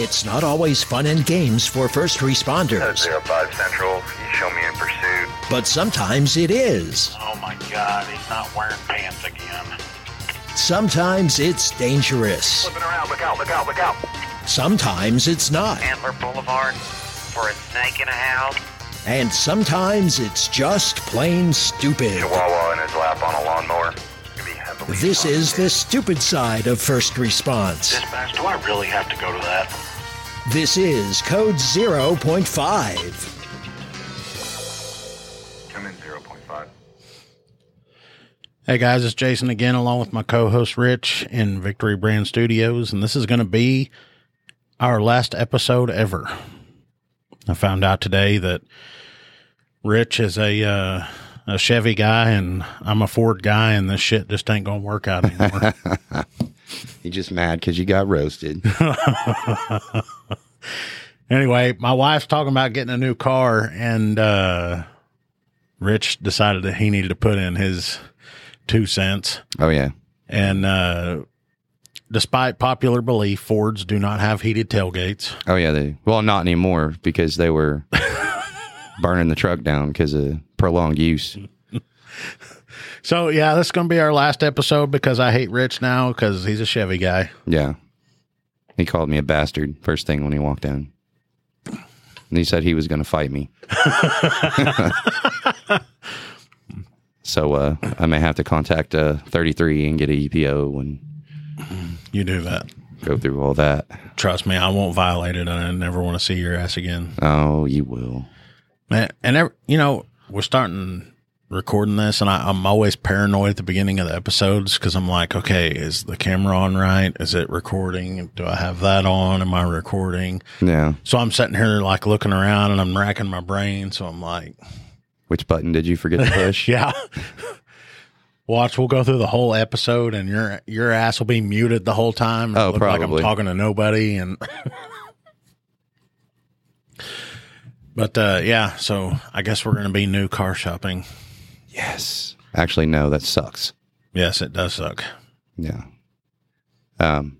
It's not always fun and games for first responders, Zero Five Central, you show me in pursuit. but sometimes it is. Oh my god, he's not wearing pants again. Sometimes it's dangerous. Flipping around, look out, look out, look out. Sometimes it's not. Antler Boulevard for a snake in a house. And sometimes it's just plain stupid. Chihuahua in his lap on a lawnmower. Gonna be heavily This is the stupid side of first response. Dispatch, do I really have to go to that? This is Code 0.5. Come in 0.5. Hey guys, it's Jason again, along with my co-host Rich in Victory Brand Studios, and this is going to be our last episode ever. I found out today that Rich is a uh, a Chevy guy, and I'm a Ford guy, and this shit just ain't going to work out anymore. You just mad because you got roasted. anyway, my wife's talking about getting a new car, and uh, Rich decided that he needed to put in his two cents. oh yeah, And uh, despite popular belief, Fords do not have heated tailgates. oh yeah. They well, not anymore because they were burning the truck down because of prolonged use. So yeah, this is going to be our last episode because I hate Rich now because he's a Chevy guy. Yeah, he called me a bastard first thing when he walked in. And he said he was going to fight me. so uh, I may have to contact uh, 33 and get a EPO and You do that. go through all that. Trust me, I won't violate it, I never want to see your ass again. Oh, you will. Man, and ev you know, we're starting recording this, and I, I'm always paranoid at the beginning of the episodes because I'm like, okay, is the camera on right? Is it recording? Do I have that on? Am I recording? Yeah. So I'm sitting here like looking around, and I'm racking my brain. So I'm like, Which button did you forget to push? yeah. Watch, we'll go through the whole episode, and your your ass will be muted the whole time. Oh, look like I'm probably. talking to nobody, and. But uh, yeah, so I guess we're going to be new car shopping. Yes. Actually, no, that sucks. Yes, it does suck. Yeah. Um,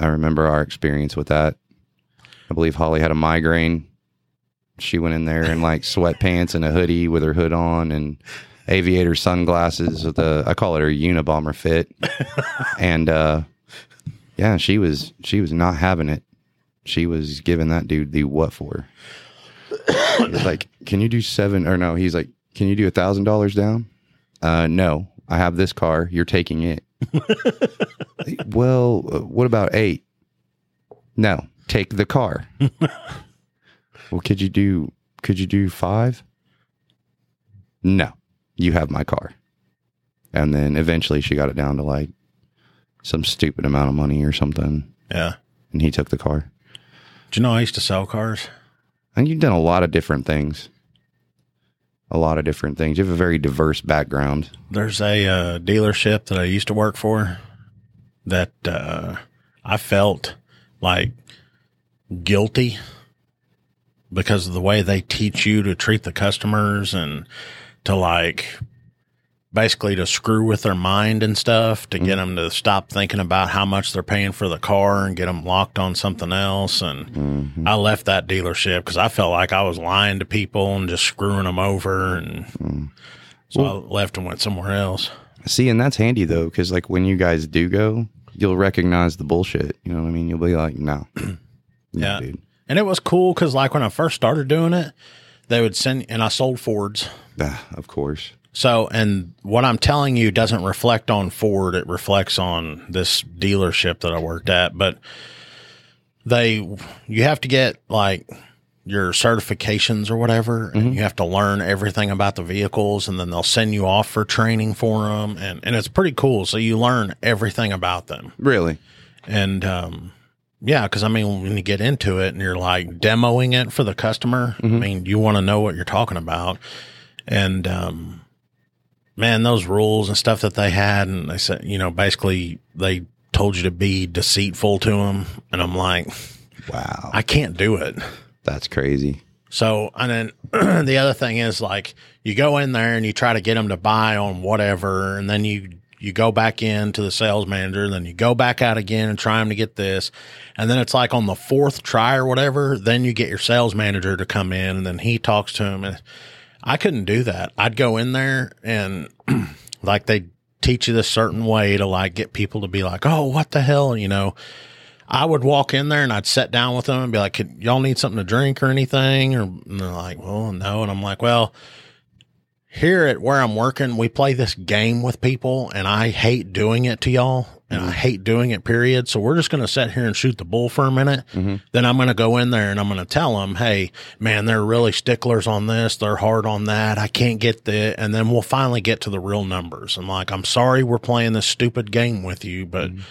I remember our experience with that. I believe Holly had a migraine. She went in there in like sweatpants and a hoodie with her hood on and aviator sunglasses with a I call it her Unabomber fit. and uh yeah, she was she was not having it. She was giving that dude the what for. He was like, Can you do seven or no, he's like, Can you do a thousand dollars down? Uh no. I have this car. You're taking it. well, uh, what about eight? No, take the car. well, could you do? Could you do five? No, you have my car. And then eventually, she got it down to like some stupid amount of money or something, Yeah. and he took the car. Do you know I used to sell cars? And you've done a lot of different things. A lot of different things. You have a very diverse background. There's a uh, dealership that I used to work for that uh, I felt like guilty because of the way they teach you to treat the customers and to like basically to screw with their mind and stuff to get mm-hmm. them to stop thinking about how much they're paying for the car and get them locked on something else and mm-hmm. I left that dealership because I felt like I was lying to people and just screwing them over and mm. so I left and went somewhere else. See, and that's handy though, because like when you guys do go, you'll recognize the bullshit. You know what I mean? You'll be like, no, no Yeah. dude. And it was cool because, like, when I first started doing it, they would send, and I sold Fords. Ah, of course. So, and what I'm telling you doesn't reflect on Ford, it reflects on this dealership that I worked at. But they, you have to get like your certifications or whatever, and you have to learn everything about the vehicles, and then they'll send you off for training for them. And, and it's pretty cool. So you learn everything about them. Really? And um, yeah, because I mean, when you get into it and you're like demoing it for the customer, I mean, you want to know what you're talking about. And um, man, those rules and stuff that they had, and they said, you know, basically they told you to be deceitful to them, and I'm like, Wow. I can't do it. That's crazy. So, and then the other thing is like you go in there and you try to get them to buy on whatever, and then you you go back in to the sales manager, then you go back out again and try 'em to get this. And then it's like on the fourth try or whatever, then you get your sales manager to come in and then he talks to him. And I couldn't do that. I'd go in there and like they teach you this certain way to like get people to be like, oh, what the hell? You know, I would walk in there and I'd sit down with them and be like, "Could- y'all need something to drink or anything? Or and they're like, well, no. And I'm like, well, here at where I'm working, we play this game with people and I hate doing it to y'all and I mm-hmm. hate doing it, period. So we're just going to sit here and shoot the bull for a minute. Mm-hmm. Then I'm going to go in there and I'm going to tell them, Hey, man, they're really sticklers on this. They're hard on that. I can't get the, and then we'll finally get to the real numbers. I'm like, I'm sorry we're playing this stupid game with you, but mm-hmm.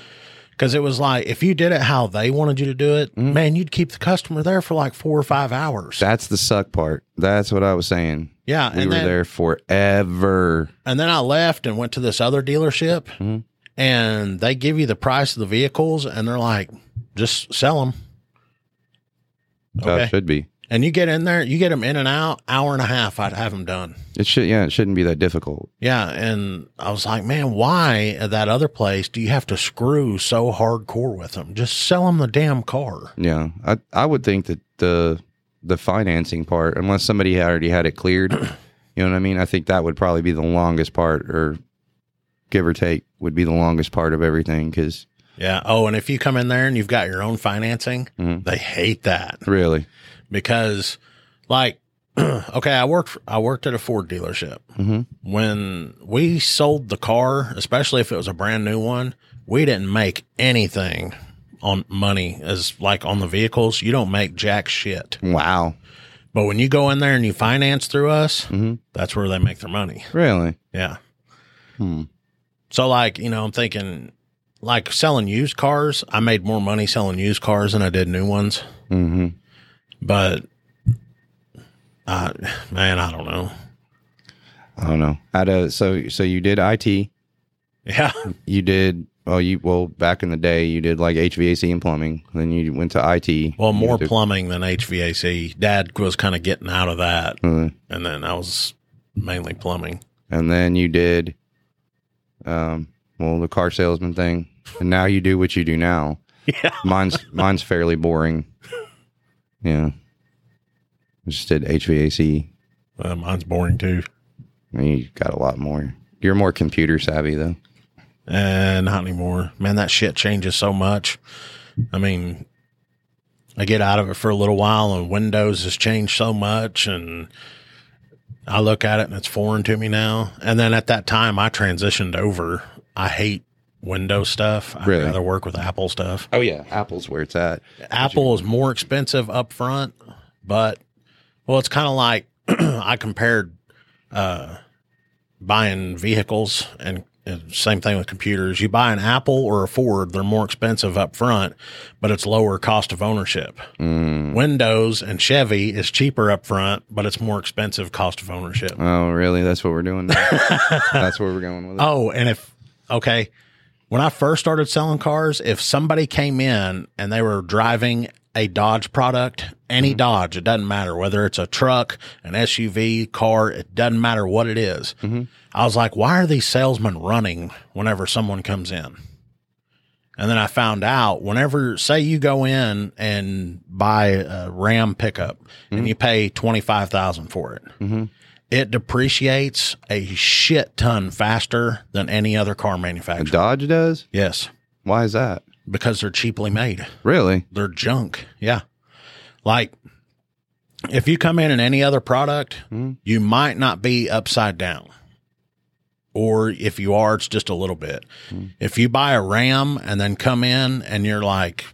Because it was like, if you did it how they wanted you to do it, man, you'd keep the customer there for like four or five hours. That's the suck part. That's what I was saying. yeah. We and were then, there forever. And then I left and went to this other dealership Mm-hmm. and they give you the price of the vehicles and they're like, just sell them. So Okay. it should be. And you get in there, you get them in and out, hour and a half, I'd have them done. It should. Yeah, it shouldn't be that difficult. Yeah. And I was like, man, why at that other place do you have to screw so hardcore with them? Just sell them the damn car. Yeah, I I would think that the the financing part, unless somebody already had it cleared, you know what I mean. I think that would probably be the longest part, or give or take, would be the longest part of everything. Because Yeah. Oh, and if you come in there and you've got your own financing, Mhm. they hate that. really, because like okay i worked i worked at a ford dealership. Mhm. when we sold the car especially if it was a brand new one we didn't make anything on money as like on the vehicles. You don't make jack shit. Wow, but when you go in there and you finance through us Mhm. that's where they make their money. Really, yeah. Hmm. so like you know i'm thinking like selling used cars i made more money selling used cars than i did new ones. Hmm but uh, man i don't know I don't know. At a so so you did IT, Yeah. you did. Oh, you well back in the day, you did like HVAC and plumbing. Then you went to IT. Well, more did- plumbing than HVAC. Dad was kind of getting out of that. uh, And then I was mainly plumbing. and then you did um well the car salesman thing and now you do what you do now Yeah. mine's mine's fairly boring yeah I just did hvac Uh, mine's boring too. I mean, you got a lot more you're more computer savvy though And not anymore. Man, that shit changes so much. I mean, I get out of it for a little while and Windows has changed so much and I look at it and it's foreign to me now. And then at that time I transitioned over. I hate Windows stuff. I'd Really? rather work with Apple stuff. oh yeah apple's where it's at Apple is more expensive up front, but well, it's kind of like I compared uh, buying vehicles and, and same thing with computers. You buy an Apple or a Ford, they're more expensive up front, but it's lower cost of ownership. mm. Windows and Chevy is cheaper up front, but it's more expensive cost of ownership. oh really that's what we're doing that's where we're going with it Oh, and if okay, when I first started selling cars, if somebody came in and they were driving a Dodge product, any mm-hmm. Dodge, it doesn't matter. Whether it's a truck, an SUV, car, it doesn't matter what it is. Mm-hmm. I was like, why are these salesmen running whenever someone comes in? And then I found out whenever, say you go in and buy a Ram pickup and mm-hmm. you pay 25,000 for it, it depreciates a shit ton faster than any other car manufacturer. dodge does yes, why is that because they're cheaply made. really They're junk. Yeah. Like if you come in in any other product, hmm? you might not be upside down. Or if you are, it's just a little bit. Hmm. If you buy a Ram and then come in and you're like,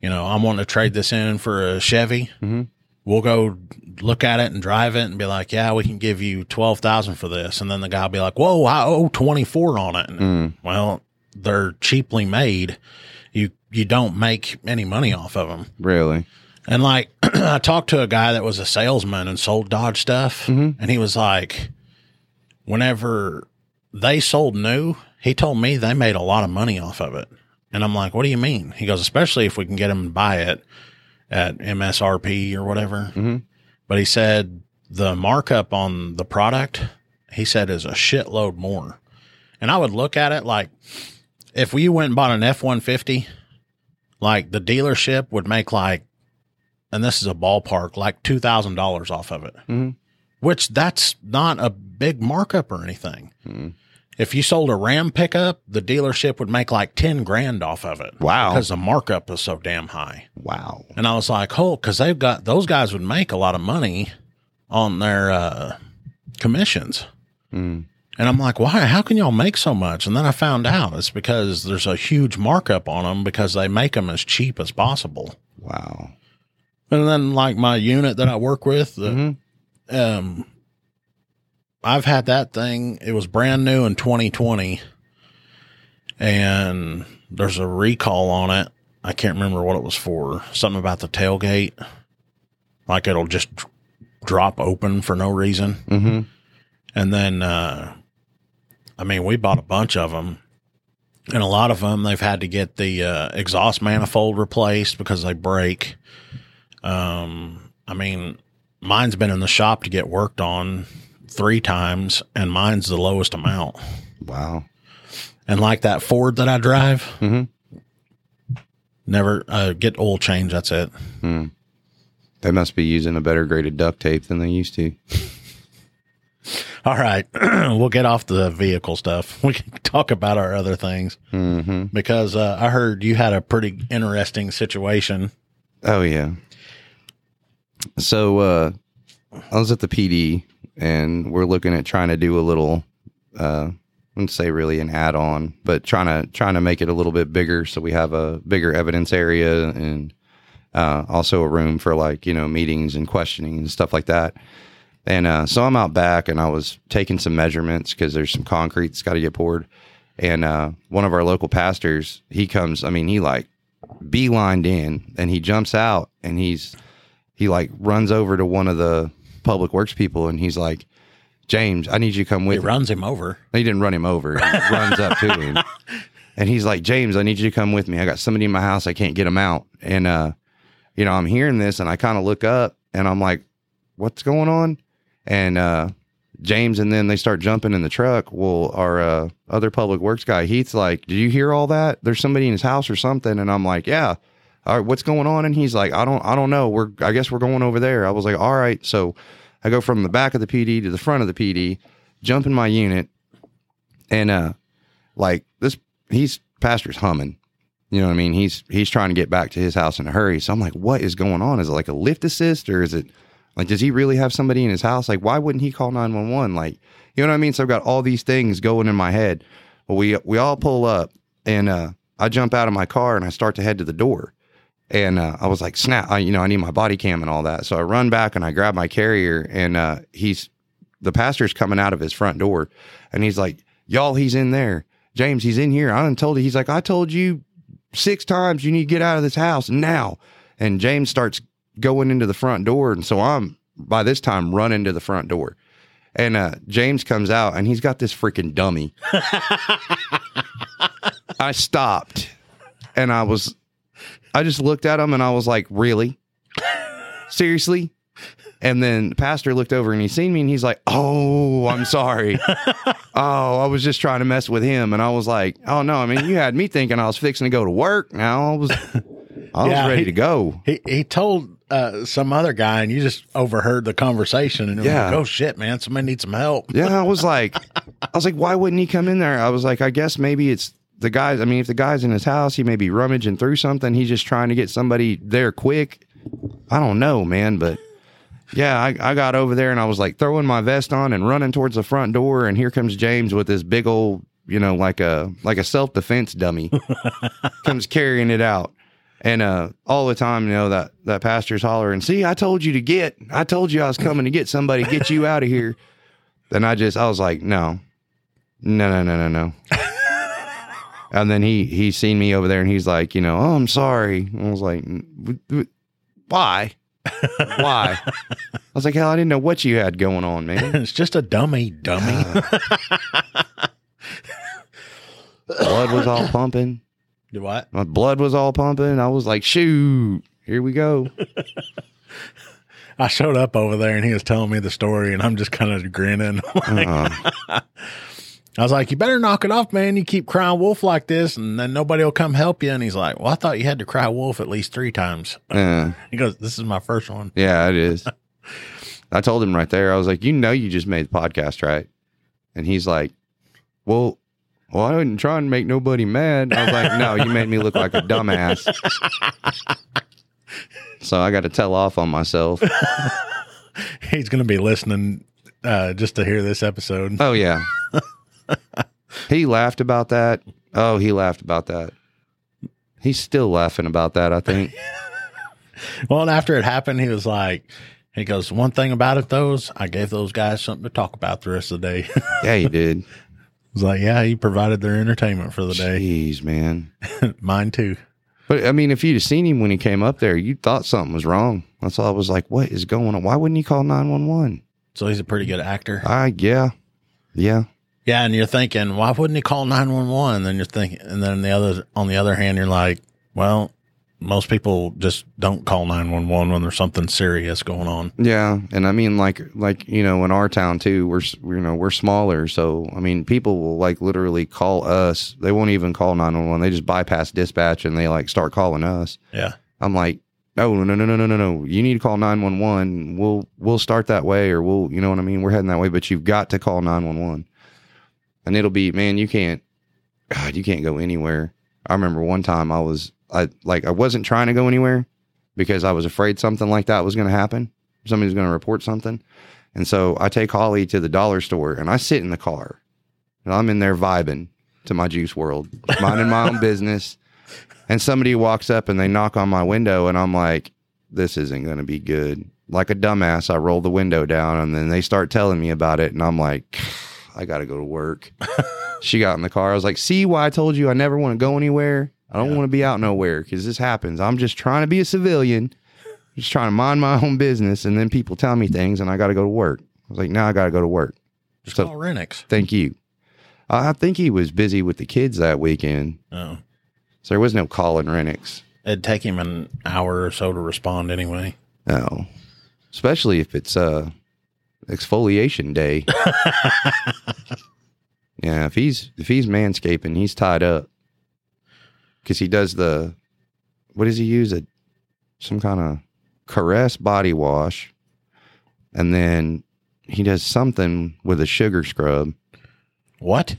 you know, I'm wanting to trade this in for a Chevy, mm-hmm. We'll go look at it and drive it and be like, yeah, we can give you 12,000 for this. And then the guy will be like, whoa, I owe 24 on it. And, mm. Well, they're cheaply made. You, you don't make any money off of them. really And like, I talked to a guy that was a salesman and sold Dodge stuff. Mm-hmm. And he was like, whenever they sold new, he told me they made a lot of money off of it. And I'm like, what do you mean? He goes, especially if we can get them to buy it at MSRP or whatever. But he said the markup on the product, he said, is a shitload more. And I would look at it like if we went and bought an F 150, like the dealership would make like, and this is a ballpark, like $2,000 off of it, Mhm. which that's not a big markup or anything. Mhm. If you sold a Ram pickup, the dealership would make like 10 grand off of it. Wow. Because the markup is so damn high. Wow. And I was like, oh, because they've got those guys would make a lot of money on their uh, commissions. Mm. And I'm like, why? How can y'all make so much? And then I found out it's because there's a huge markup on them because they make them as cheap as possible. Wow. And then, like my unit that I work with, the, Mhm. um, I've had that thing. It was brand new in 2020, and there's a recall on it. I can't remember what it was for. Something about the tailgate, like it'll just drop open for no reason. Mhm. And then, uh, I mean, we bought a bunch of them, and a lot of them they've had to get the uh, exhaust manifold replaced because they break. Um, I mean, mine's been in the shop to get worked on three times, and mine's the lowest amount. Wow. And like that Ford that I drive, Mhm. never uh, get oil change. That's it. They must be using a better graded duct tape than they used to. All right, we'll get off the vehicle stuff. We can talk about our other things hmm because uh, I heard you had a pretty interesting situation. Oh yeah. So uh I was at the PD and we're looking at trying to do a little uh I wouldn't say really an add on, but trying to trying to make it a little bit bigger so we have a bigger evidence area and uh also a room for like, you know, meetings and questioning and stuff like that. And uh so I'm out back and I was taking some measurements because there's some concrete that's got to get poured. And uh one of our local pastors, he comes, I mean, he like beelined in and he jumps out and he's he like runs over to one of the public works people and he's like james i need you to come It with me. runs him over. he didn't run him over. He runs up to him. And he's like james i need you to come with me. I got somebody in my house. I can't get him out. And uh you know i'm hearing this and i kind of look up and i'm like what's going on? And uh james and then they start jumping in the truck. Well our uh, other public works guy heath's like did you hear all that? There's somebody in his house or something. And i'm like yeah what's going on? And he's like, I don't, I don't know. We're, I guess we're going over there. I was like, all right. So I go from the back of the PD to the front of the PD, jump in my unit, and uh, like this, he's pastor's humming. You know what I mean? He's he's trying to get back to his house in a hurry. So I'm like, what is going on? Is it like a lift assist or is it like does he really have somebody in his house? Like, why wouldn't he call 911? Like, you know what I mean? So I've got all these things going in my head. Well, we we all pull up and uh, I jump out of my car and I start to head to the door. And uh, I was like, snap, I, you know, I need my body cam and all that. So I run back and I grab my carrier and uh, he's, the pastor's coming out of his front door and he's like, y'all, he's in there. James, he's in here. I done told you. He's like, I told you six times you need to get out of this house now. And James starts going into the front door. And so I'm, by this time, running to the front door. And uh, James comes out and he's got this freaking dummy. I stopped and I was, I just looked at him and I was like, really? Seriously? And then the pastor looked over and he seen me and he's like, oh, I'm sorry. oh, I was just trying to mess with him. And I was like, oh, no. I mean, you had me thinking I was fixing to go to work. Now I was, I was Yeah, ready he- to go. He he told uh, some other guy, and you just overheard the conversation, and Yeah. like, "Oh shit, man! Somebody needs some help." Yeah, I was like, I was like, why wouldn't he come in there? I was like, I guess maybe it's the guys. I mean, if the guy's in his house, he may be rummaging through something. He's just trying to get somebody there quick. I don't know, man, but yeah, I, I got over there and I was like throwing my vest on and running towards the front door, and here comes James with this big old, you know, like a like a self defense dummy, comes carrying it out. And uh, all the time, you know that that pastor's hollering, "See, I told you to get. I told you I was coming to get somebody, get you out of here." Then I just, I was like, "No, no, no, no, no, no." And then he he seen me over there, and he's like, "You know, oh, I'm sorry." I was like, "W- w- "Why? Why?" I was like, "Hell, I didn't know what you had going on, man." it's just a dummy, dummy. Blood was all pumping. Do what? My blood was all pumping. I was like, "Shoot, here we go." I showed up over there, and he was telling me the story, and I'm just kind of grinning. Like, Uh, I was like, you better knock it off, man. You keep crying wolf like this and then nobody will come help you. And he's like, well, I thought you had to cry wolf at least three times. Yeah. He goes, this is my first one. Yeah, it is. I told him right there. I was like, "You know, you just made the podcast, right?" And he's like, "Well, well, I didn't try and make nobody mad." I was like, "No, you made me look like a dumbass." so I got to tell off on myself. He's going to be listening uh, just to hear this episode. Oh yeah, he laughed about that. Oh, he laughed about that. He's still laughing about that. I think. Well, and after it happened, he was like, he goes, one thing about it, those I gave those guys something to talk about the rest of the day. Yeah, he did. I was like, yeah, he provided their entertainment for the day. Jeez, man. Mine too. But I mean, if you'd have seen him when he came up there, you thought something was wrong. That's all I was like, what is going on? Why wouldn't he call 911? So he's a pretty good actor. I, yeah. Yeah. Yeah, and you're thinking, why wouldn't he call nine one one? And then you're thinking, and then the other on the other hand, you're like, well, most people just don't call nine one one when there's something serious going on. Yeah. And I mean, like, like, you know, in our town too, we're, you know, we're smaller. So, I mean, people will like literally call us. They won't even call 911. They just bypass dispatch and they like start calling us. Yeah, I'm like, no, no, no, no, no, no, no. You need to call 911. We'll, we'll start that way or we'll, you know what I mean? We're heading that way, but you've got to call 911. And it'll be, man, you can't, God, you can't go anywhere. I remember one time I was, I like, I wasn't trying to go anywhere because I was afraid something like that was going to happen. Somebody was going to report something. And so I take Holly to the dollar store and I sit in the car and I'm in there vibing to my Juice WRLD, minding my own business. And somebody walks up and they knock on my window and I'm like, this isn't going to be good. Like a dumbass, I roll the window down and then they start telling me about it. And I'm like, I got to go to work. she got in the car. I was like, see why I told you I never want to go anywhere? I don't want to be out nowhere because this happens. I'm just trying to be a civilian, just trying to mind my own business. And then people tell me things and I got to go to work. I was like, now I got to go to work. just So- call Renix. Thank you. I I think he was busy with the kids that weekend. Oh, So there was no calling Renix. it'd take him an hour or so to respond anyway. No. Especially if it's uh exfoliation day. yeah, if he's if he's manscaping, he's tied up. Cause he does the what does he use? A some kind of caress body wash. And then he does something with a sugar scrub. What?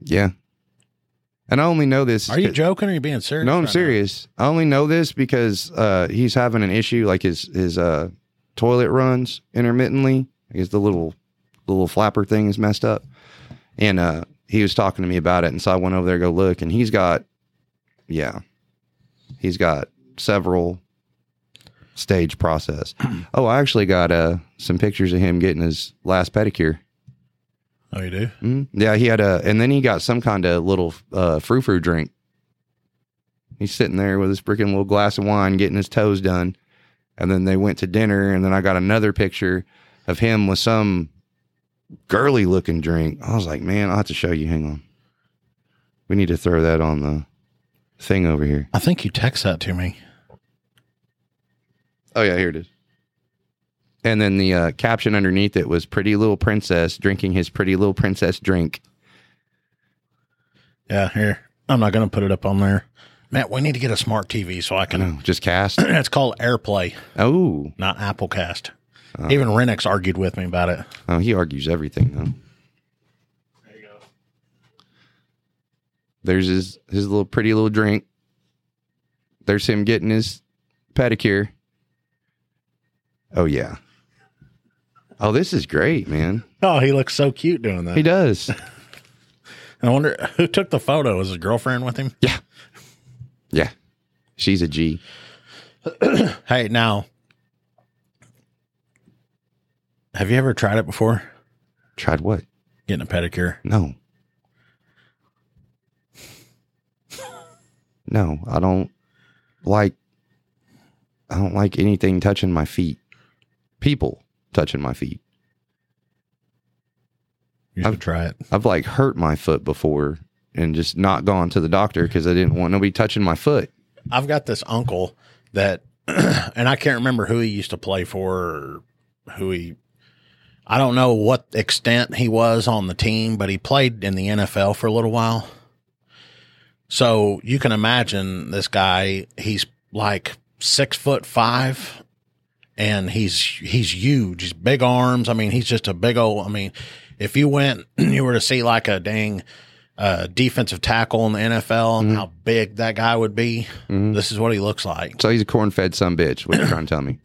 Yeah. And I only know this Are you joking? Or are you being serious? No, I'm right now? serious. I only know this because uh, he's having an issue, like his his uh, toilet runs intermittently. I guess the little the little flapper thing is messed up, and uh, he was talking to me about it, and so I went over there to go look, and he's got, yeah, he's got several stage process. oh, I actually got uh, some pictures of him getting his last pedicure. Oh, you do? Mm, yeah, he had a, and then he got some kind of little uh, frou frou drink. He's sitting there with his freaking little glass of wine, getting his toes done, and then they went to dinner. And then I got another picture of him with some girly looking drink. I was like, man, I'll have to show you. Hang on, we need to throw that on the thing over here. I think you text that to me. Oh yeah, here it is. And then the uh, caption underneath it was "Pretty Little Princess drinking his Pretty Little Princess drink." Yeah, here. I'm not going to put it up on there. Matt, we need to get a smart TV so I can. No, just cast. it's called AirPlay, Oh, not Applecast. Even Renix argued with me about it. Oh, he argues everything though. There you go. There's his his little pretty little drink. There's him getting his pedicure. Oh yeah. Oh, this is great, man. Oh, he looks so cute doing that. He does. I wonder who took the photo. Was his girlfriend with him? Yeah. Yeah. She's a G. Hey, now, have you ever tried it before? Tried what? Getting a pedicure? No. No, I don't like I don't like anything touching my feet. People touching my feet. You should I've- try it. I've like hurt my foot before and just not gone to the doctor because I didn't want nobody touching my foot. I've got this uncle that, and I can't remember who he used to play for or who he I don't know what extent he was on the team, but he played in the NFL for a little while. So you can imagine this guy, he's like six foot five and he's, he's huge. He's big arms. I mean, he's just a big old, I mean, if you went, you were to see like a dang, uh, defensive tackle in the NFL and how big that guy would be, this is what he looks like. So he's a corn fed son bitch. What you trying to tell me?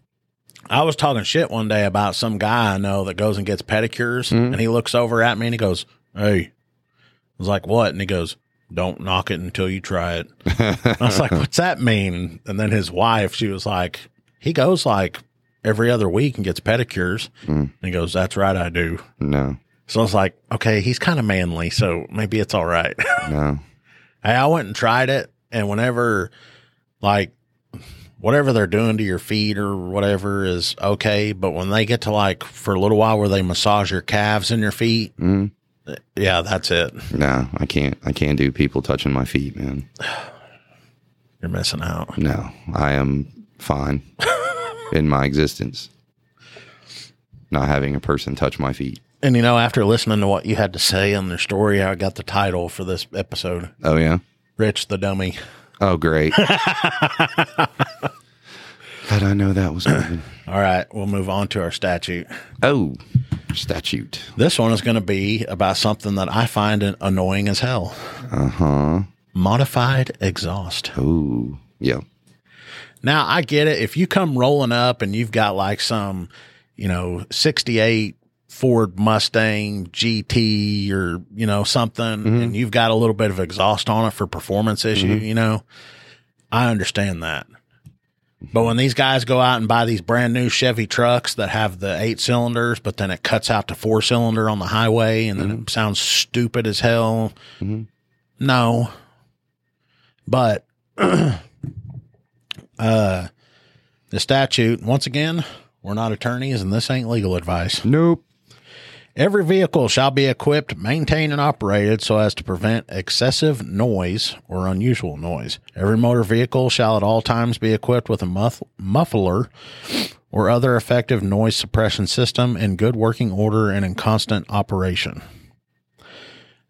I was talking shit one day about some guy I know that goes and gets pedicures, mm-hmm. and he looks over at me and he goes, "Hey," I was like, "What?" And he goes, "Don't knock it until you try it." I was like, "What's that mean?" And then his wife, she was like, "He goes like every other week and gets pedicures." Mm. And he goes, "That's right, I do." No, So I was like, "Okay, he's kind of manly, so maybe it's all right." no. Hey, I went and tried it, and whenever, like, whatever they're doing to your feet or whatever is okay, but when they get to like for a little while where they massage your calves and your feet, Mm. yeah, that's it. No, I can't. I can't do people touching my feet, man. You're missing out. No, I am fine in my existence. Not having a person touch my feet. And you know, after listening to what you had to say on their story, I got the title for this episode: Oh yeah. "Rich the Dummy." Oh great. How'd I know that was coming? All right, we'll move on to our statute. Oh, statute. This one is going to be about something that I find annoying as hell: Uh huh. modified exhaust. Oh, yeah. Now I get it. If you come rolling up and you've got like some, you know, 68 Ford Mustang GT or, you know, something mm-hmm. and you've got a little bit of exhaust on it for performance issue, mm-hmm. you know, I understand that. But when these guys go out and buy these brand new Chevy trucks that have the eight cylinders, but then it cuts out to four cylinder on the highway and then mm-hmm. it sounds stupid as hell. No. But uh the statute once again we're not attorneys and this ain't legal advice Nope. Every vehicle shall be equipped maintained and operated so as to prevent excessive noise or unusual noise. Every motor vehicle shall at all times be equipped with a muff- muffler or other effective noise suppression system in good working order and in constant operation.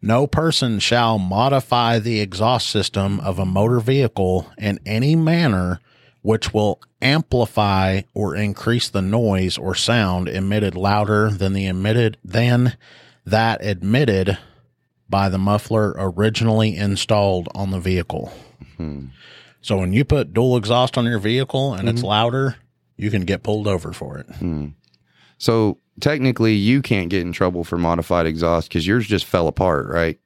No person shall modify the exhaust system of a motor vehicle in any manner which will amplify or increase the noise or sound emitted louder than the emitted than that admitted by the muffler originally installed on the vehicle. Hmm. So when you put dual exhaust on your vehicle and it's hmm. louder, you can get pulled over for it. Hmm. So technically, you can't get in trouble for modified exhaust because yours just fell apart, right?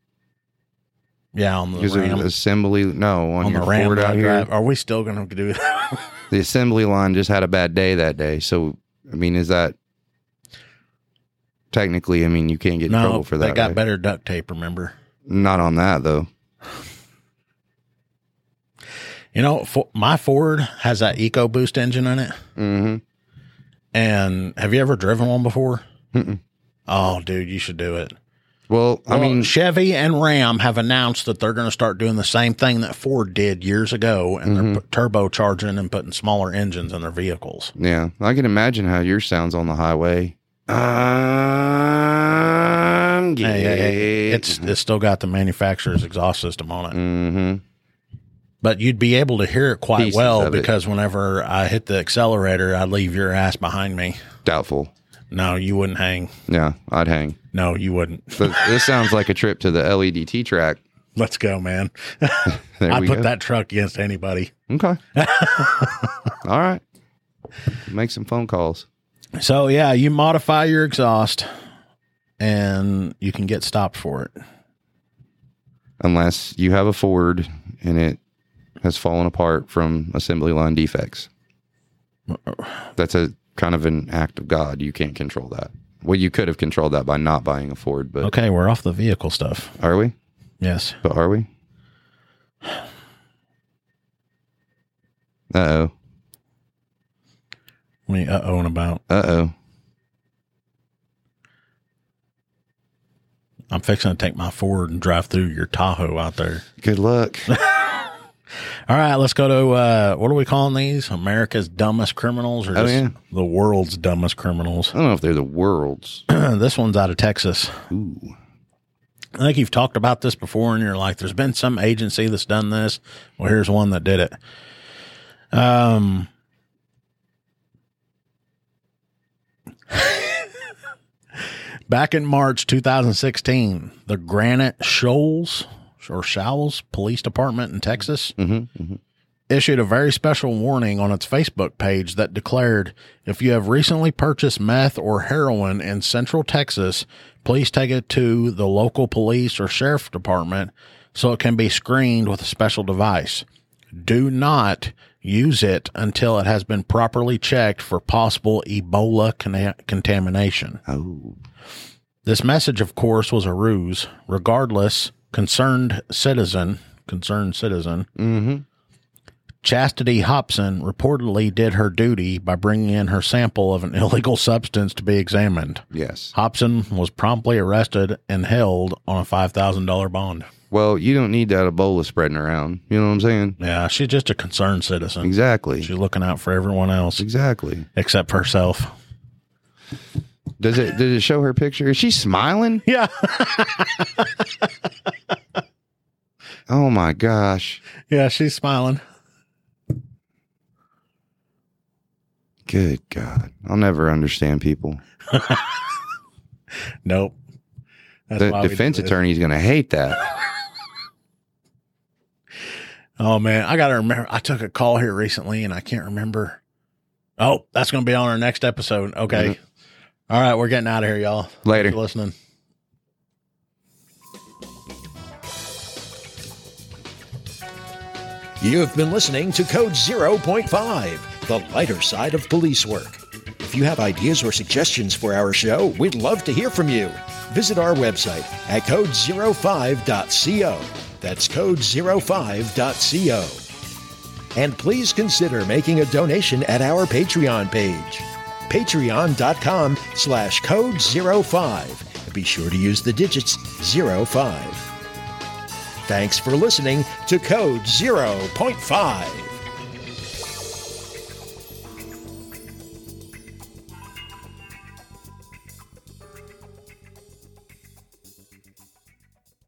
Yeah, on the Ram. assembly, no, on, on your the Ram Ford out I here, drive. Are we still going to do that? the assembly line just had a bad day that day. So, I mean, is that technically? I mean, you can't get in no, trouble for that. they got right? better duct tape. Remember? Not on that though. You know, for, my Ford has that EcoBoost engine in it. Mm-hmm. And have you ever driven one before? Oh, dude, you should do it. Well, I Well, mean, Chevy and Ram have announced that they're going to start doing the same thing that Ford did years ago, and Mm-hmm. they're turbocharging and putting smaller engines in their vehicles. yeah, I can imagine how yours sounds on the highway. I'm Hey, hey, hey, it's it's still got the manufacturer's exhaust system on it, mm-hmm. but you'd be able to hear it quite Pieces well of it. because whenever I hit the accelerator, I'd leave your ass behind me. Doubtful. No, you wouldn't hang. Yeah, I'd hang. No, you wouldn't. This sounds like a trip to the LEDT track. Let's go, man. We put go. that truck against anybody. Okay. All right. Make some phone calls. So yeah, you modify your exhaust and you can get stopped for it. Unless you have a Ford and it has fallen apart from assembly line defects. Uh, That's a kind of an act of God. You can't control that. Well, you could have controlled that by not buying a Ford, but Okay, we're off the vehicle stuff. are we? Yes. But are we? Uh oh. What are you uh-ohing about? Uh oh. I'm fixing to take my Ford and drive through your Tahoe out there. Good luck. All right, let's go to uh, what are we calling these? America's dumbest criminals, or Oh, just yeah. the world's dumbest criminals? I don't know if they're the world's. this one's out of Texas. Ooh. I think you've talked about this before, and you're like, "There's been some agency that's done this." Well, here's one that did it. Um, back in March 2016, the Granite Shoals or Shoals Police Department in Texas Mm-hmm, issued a very special warning on its Facebook page that declared if you have recently purchased meth or heroin in Central Texas, please take it to the local police or sheriff department so it can be screened with a special device. Do not use it until it has been properly checked for possible Ebola conna- contamination. Oh. This message, of course, was a ruse. Regardless, concerned citizen, concerned citizen, Mm-hmm. Chastity Hobson reportedly did her duty by bringing in her sample of an illegal substance to be examined. Yes. Hobson was promptly arrested and held on a $5,000 bond. Well, you don't need that Ebola spreading around. You know what I'm saying? Yeah, she's just a concerned citizen. Exactly. She's looking out for everyone else Exactly. except for herself. Does it? Did it show her picture? Is she smiling? Yeah. Oh my gosh! Yeah, she's smiling. Good God! I'll never understand people. Nope. That's The why we do defense this. attorney is going to hate that. Oh man, I gotta remember. I took a call here recently, and I can't remember. Oh, that's gonna be on our next episode. Okay. All right, we're getting out of here, y'all. Later. For listening. You have been listening to Code 0.5, the lighter side of police work. If you have ideas or suggestions for our show, we'd love to hear from you. Visit our website at code05.co. That's code05.co. And please consider making a donation at our Patreon page, patreon.com slash code 05. Be sure to use the digits 05. Thanks for listening to Code 0.5.